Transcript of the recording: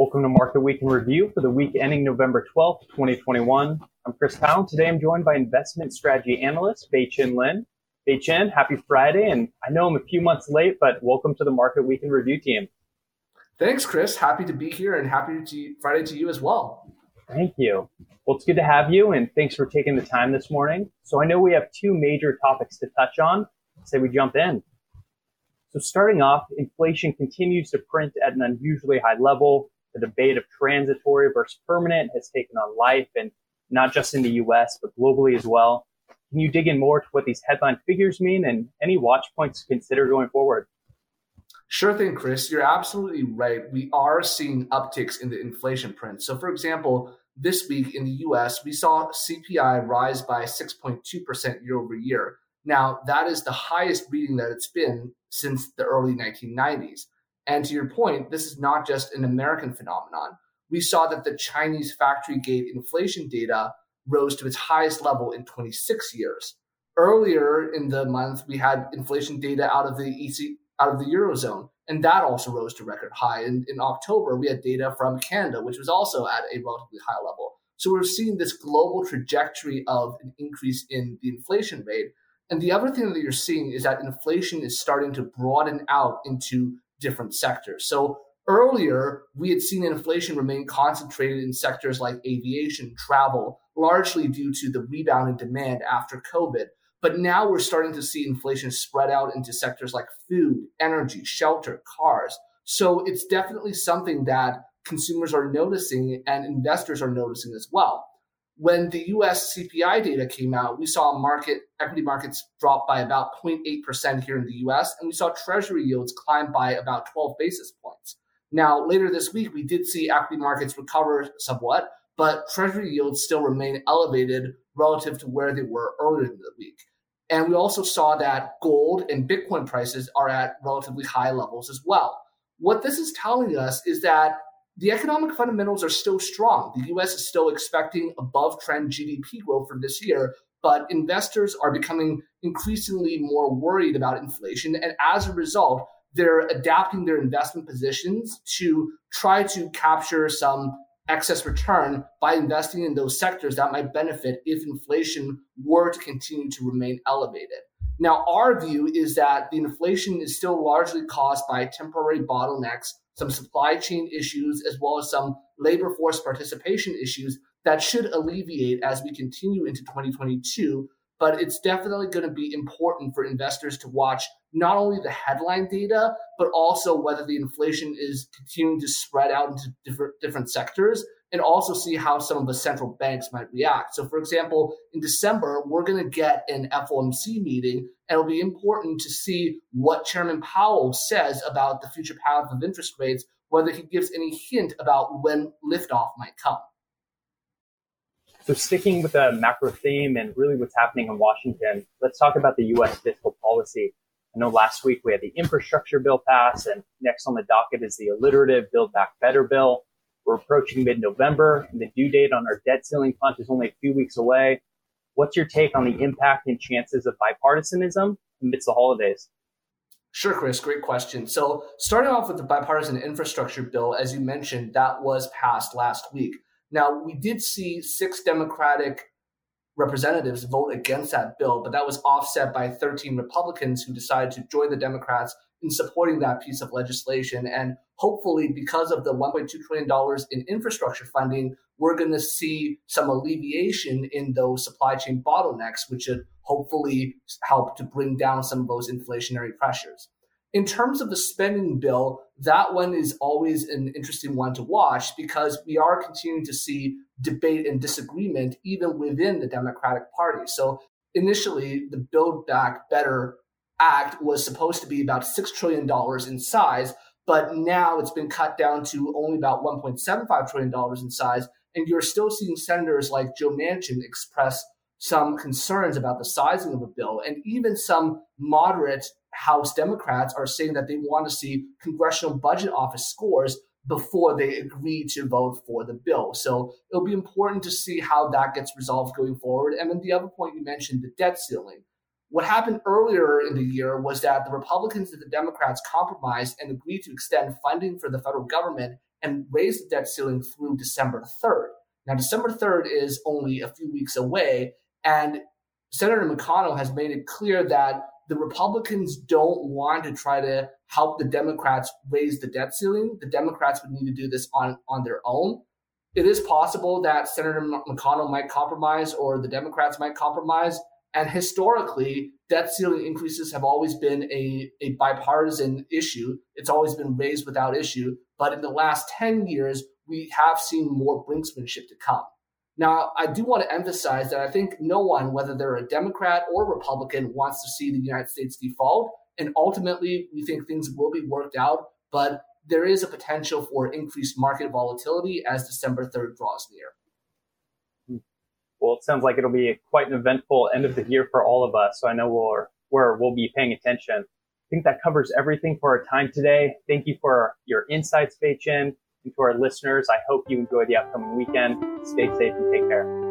Welcome to Market Week in Review for the week ending November 12th, 2021. I'm Chris Powell. Today I'm joined by investment strategy analyst BeiChen Lin. BeiChen, happy Friday. And I know I'm a few months late, but welcome to the Market Week in Review team. Thanks, Chris. Happy to be here and happy to Friday to you as well. Thank you. Well, it's good to have you, and thanks for taking the time this morning. So I know we have two major topics to touch on. Say we jump in. So starting off, inflation continues to print at an unusually high level. The debate of transitory versus permanent has taken on life, and not just in the U.S. but globally as well. Can you dig in more to what these headline figures mean and any watch points to consider going forward? Sure thing, Chris. You're absolutely right. We are seeing upticks in the inflation print. So, for example, this week in the US, we saw CPI rise by 6.2% year over year. Now, that is the highest reading that it's been since the early 1990s. And to your point, this is not just an American phenomenon. We saw that the Chinese factory gate inflation data rose to its highest level in 26 years. Earlier in the month, we had inflation data out of the EC, out of the eurozone, and that also rose to record high. In, in October, we had data from Canada, which was also at a relatively high level. So we're seeing this global trajectory of an increase in the inflation rate. And the other thing that you're seeing is that inflation is starting to broaden out into different sectors. So earlier, we had seen inflation remain concentrated in sectors like aviation, travel, largely due to the rebound in demand after COVID. But now we're starting to see inflation spread out into sectors like food, energy, shelter, cars. So it's definitely something that consumers are noticing and investors are noticing as well when the US CPI data came out, we saw market equity markets drop by about 0.8% here in the US, and we saw treasury yields climb by about 12 basis points. Now, later this week, we did see equity markets recover somewhat, but treasury yields still remain elevated relative to where they were earlier in the week. And we also saw that gold and Bitcoin prices are at relatively high levels as well. What this is telling us is that the economic fundamentals are still strong. The US is still expecting above trend GDP growth for this year, but investors are becoming increasingly more worried about inflation. And as a result, they're adapting their investment positions to try to capture some excess return by investing in those sectors that might benefit if inflation were to continue to remain elevated. Now, our view is that the inflation is still largely caused by temporary bottlenecks some supply chain issues, as well as some labor force participation issues that should alleviate as we continue into 2022. But it's definitely going to be important for investors to watch not only the headline data, but also whether the inflation is continuing to spread out into different, different sectors and also see how some of the central banks might react. So, for example, in December, we're going to get an FOMC meeting, and it'll be important to see what Chairman Powell says about the future path of interest rates, whether he gives any hint about when liftoff might come. So, sticking with the macro theme and really what's happening in Washington, let's talk about the U.S. fiscal policy. I know last week we had the infrastructure bill pass, and next on the docket is the alliterative Build Back Better bill. We're approaching mid-November, and the due date on our debt ceiling punch is only a few weeks away. What's your take on the impact and chances of bipartisanism amidst the holidays? Sure, Chris. Great question. So, starting off with the bipartisan infrastructure bill, as you mentioned, that was passed last week. Now, we did see six Democratic representatives vote against that bill, but that was offset by 13 Republicans who decided to join the Democrats in supporting that piece of legislation. And hopefully, because of the $1.2 trillion in infrastructure funding, we're going to see some alleviation in those supply chain bottlenecks, which should hopefully help to bring down some of those inflationary pressures. In terms of the spending bill, that one is always an interesting one to watch because we are continuing to see debate and disagreement even within the Democratic Party. So initially, the Build Back Better Act was supposed to be about $6 trillion in size, but now it's been cut down to only about $1.75 trillion in size. And you're still seeing senators like Joe Manchin express some concerns about the sizing of the bill. And even some moderate House Democrats are saying that they want to see Congressional Budget Office scores before they agree to vote for the bill. So it'll be important to see how that gets resolved going forward. And then the other point you mentioned, the debt ceiling. What happened earlier in the year was that the Republicans and the Democrats compromised and agreed to extend funding for the federal government and raise the debt ceiling through December 3rd. Now, December 3rd is only a few weeks away, and Senator McConnell has made it clear that the Republicans don't want to try to help the Democrats raise the debt ceiling. The Democrats would need to do this on, on their own. It is possible that Senator McConnell might compromise or the Democrats might compromise. And historically, debt ceiling increases have always been a, a bipartisan issue. It's always been raised without issue. But in the last 10 years, we have seen more brinksmanship to come. Now, I do want to emphasize that I think no one, whether they're a Democrat or Republican, wants to see the United States default. And ultimately, we think things will be worked out, but there is a potential for increased market volatility as December 3rd draws near. Well, it sounds like it'll be quite an eventful end of the year for all of us. So I know we'll, where we'll be paying attention. I think that covers everything for our time today. Thank you for your insights, BeiChen. And to our listeners, I hope you enjoy the upcoming weekend. Stay safe and take care.